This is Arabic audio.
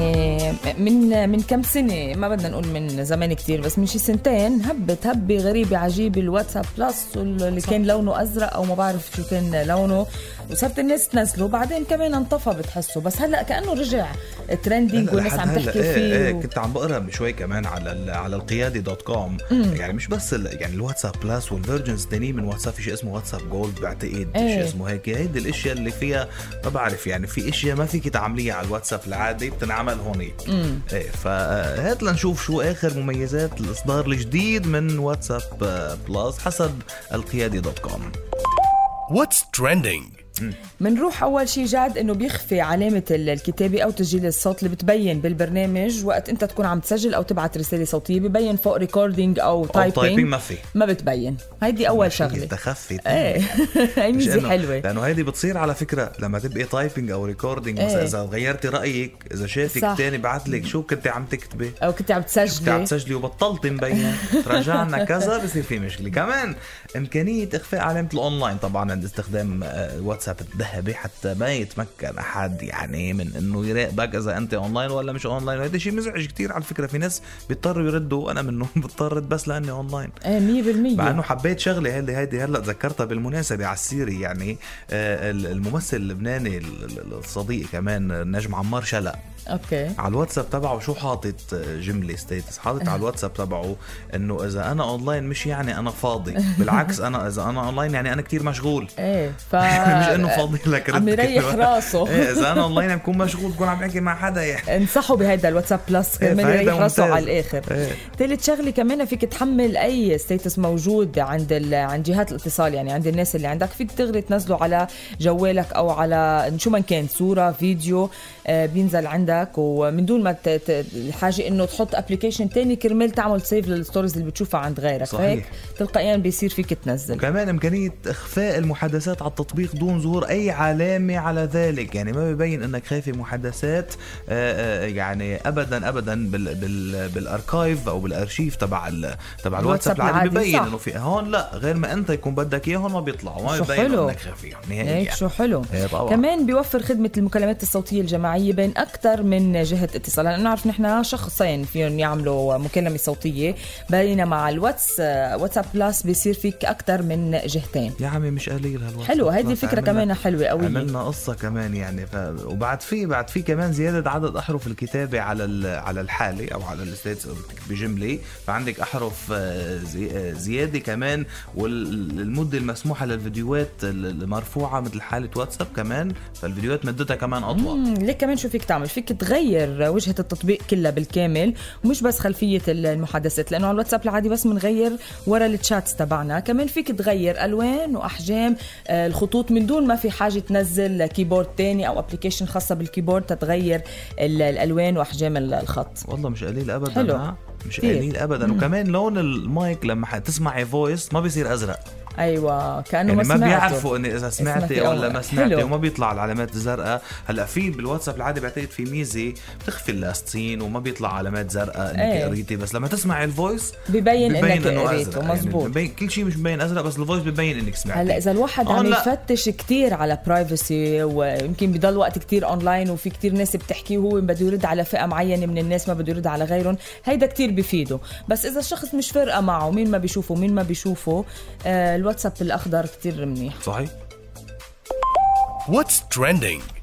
يعني من من كم سنة؟ ما بدنا نقول من زمان كتير بس من شي سنتين هبت هبة غريبة عجيبة الواتساب بلس اللي كان لونه أزرق أو ما بعرف شو كان لونه. وصارت الناس تنزله بعدين كمان انطفى بتحسه. بس هلأ كأنه رجع trending والناس عم تحكي إيه فيه إيه و... كنت عم بقرأ شوي كمان على على القيادي dot com. يعني مش بس يعني الواتساب بلس وال versions الثانيين من واتساب في شيء اسمه واتساب جولد بعتقد إيه. شيء اسمه هيك. هيدي الأشياء اللي فيها ما بعرف يعني في أشياء ما فيك تعمليها على الواتساب العادي بتنعمل هونيك. إيه فهات لنشوف شو آخر مميزات الإصدار الجديد من واتساب آه، بلس حسب القيادي dot com. What's trending? منروح أول شيء جاد إنه بيخفي علامة ال- الكتابة أو تسجيل الصوت اللي بتبين بالبرنامج. وقت أنت تكون عم تسجل أو تبعت رسالة صوتية ببين فوق recording أو typing typing ما في. ما بتبين. هيدي أول شغلة. تخفي إيه. هي مش ميزة حلوة. لأنه هيدي بتصير على فكرة لما تبقي typing أو recording إيه. مثلا إذا غيرتي رأيك إذا شافك صح. تاني بعت لك شو كنت عم تكتبي. أو كنت عم كنت عم تسجلي تسجلي وبطلتي مبين. رجعنا كذا بصير في مشكلة. كمان إمكانية إخفاء علامة الأونلاين طبعا عند استخدام آه، الواتساب الذهبي حتى ما يتمكن أحد يعني من إنه يراقبك إذا أنت أونلاين ولا مش أونلاين. وهذا شيء مزعج كتير على فكرة. في ناس بيضطروا يردوا أنا منهم بضطر بس لأني أونلاين. إيه 100% مع إنه حبيت شغله هيدي هيدي هلأ تذكرتها بالمناسبة على السيري. يعني آه، الممثل اللبناني ال- ال- الصديق كمان النجم عمار شلق. أوكي. على الواتساب تبعه شو حاطط آه، جملة status حاطط على الواتساب تبعه إنه إذا أنا أونلاين مش يعني أنا فاضي. بالعكس أنا إذا أنا أونلاين يعني أنا كتير مشغول. إيه ف مش انه فاضي لك عم يريح. راسه إيه إذا أنا اونلاين بكون مشغول بكون عم بحكي مع حدا يعني انصحوا بهيدا الواتساب بلس إيه، كمان يريح راسه. على الآخر إيه. ثالث شغلة كمان فيك تحمل أي status موجود عند ال... عند جهات الاتصال يعني عند الناس اللي عندك فيك تصيري تنزليه على جوالك أو على شو ما كان صورة فيديو آه، بينزل عندك ومن دون ما. الحاجة إنه تحط application تاني كرمال تعمل save لل stories اللي بتشوفها عند غيرك صحيح. فهيك تلقائيا بيصير فيك تنزل وكمان إمكانية إخفاء المحادثات على التطبيق دون ظهور أي علامة على ذلك. يعني ما ببين إنك خافية محادثات آه، آه، يعني ابدا ابدا بال بال بال archive أو بالأرشيف تبع ال- تبع الواتساب العادي. ببين. إنه في هون لا غير ما أنت يكون بدك إياه هون ما بيطلعوا ما ببين. إنك خافيهم نهائيا. هيك شو حلو. إيه طبعا. كمان بيوفر خدمة المكالمات الصوتية الجماعية بين أكثر من جهة اتصال. لأنه نعرف نحن شخصين فيهم يعملوا مكالمة صوتية. بينما مع الواتس واتساب بلس بيصير فيك أكثر من جهتين. يا عمي مش قليل هالواتساب حلو هيدي عملنا- كمان حلوة قوية. عملنا قصة كمان يعني ف... وبعد في بعد في كمان زيادة عدد أحرف الكتابة على ال... على الحالة أو على الستيتس بجملة فعندك أحرف آه، زي... آه، زيادة كمان والمدة المسموحة للفيديوهات المرفوعة مثل حالة واتساب كمان. فالفيديوهات مدتها كمان أطول. مم، ليك كمان شو فيك تعمل؟ فيك تغير وجهة التطبيق كلها بالكامل ومش بس خلفية المحادثات لأنه على الواتساب العادي بس بنغير ورا ال chats تبعنا. كمان فيك تغير ألوان وأحجام آه، الخطوط من دون ما في حاجة تنزل keyboard تاني أو application خاصة بال keyboard تتغير ال- الألوان وأحجام ال- الخط والله مش قليل أبدا حلو. ها؟ مش. قليل ابدا وكمان لون المايك لما حتسمعي voice ما بيصير أزرق أيوة كأنه يعني ما ما سمعته. بيعرفوا إني إذا سمعتي ولا ما سمعتي حلو. وما بيطلع العلامات الزرقاء هلأ في بالواتساب العادي بعتقد في ميزة بتخفي ال last seen وما بيطلع علامات زرقاء إنك إيه. قريتي بس لما تسمعي ال voice ببين إنك إنه قريته. مزبوط يعني ببين كل شيء مش مبين أزرق بس ال voice ببين إنك سمعتي هلأ إذا الواحد عم. يفتش كتير على privacy ويمكن بضل وقت كتير اونلاين وفي كتير ناس بتحكي وهو بده يرد على فئة معينة من الناس ما بده يرد على غيرهم هيدا كتير بفيده بس إذا الشخص مش فارقة معه مين ما بيشوفه مين ما بيشوفه آه الواتساب الأخضر كتير منيح. صحيح. What's trending?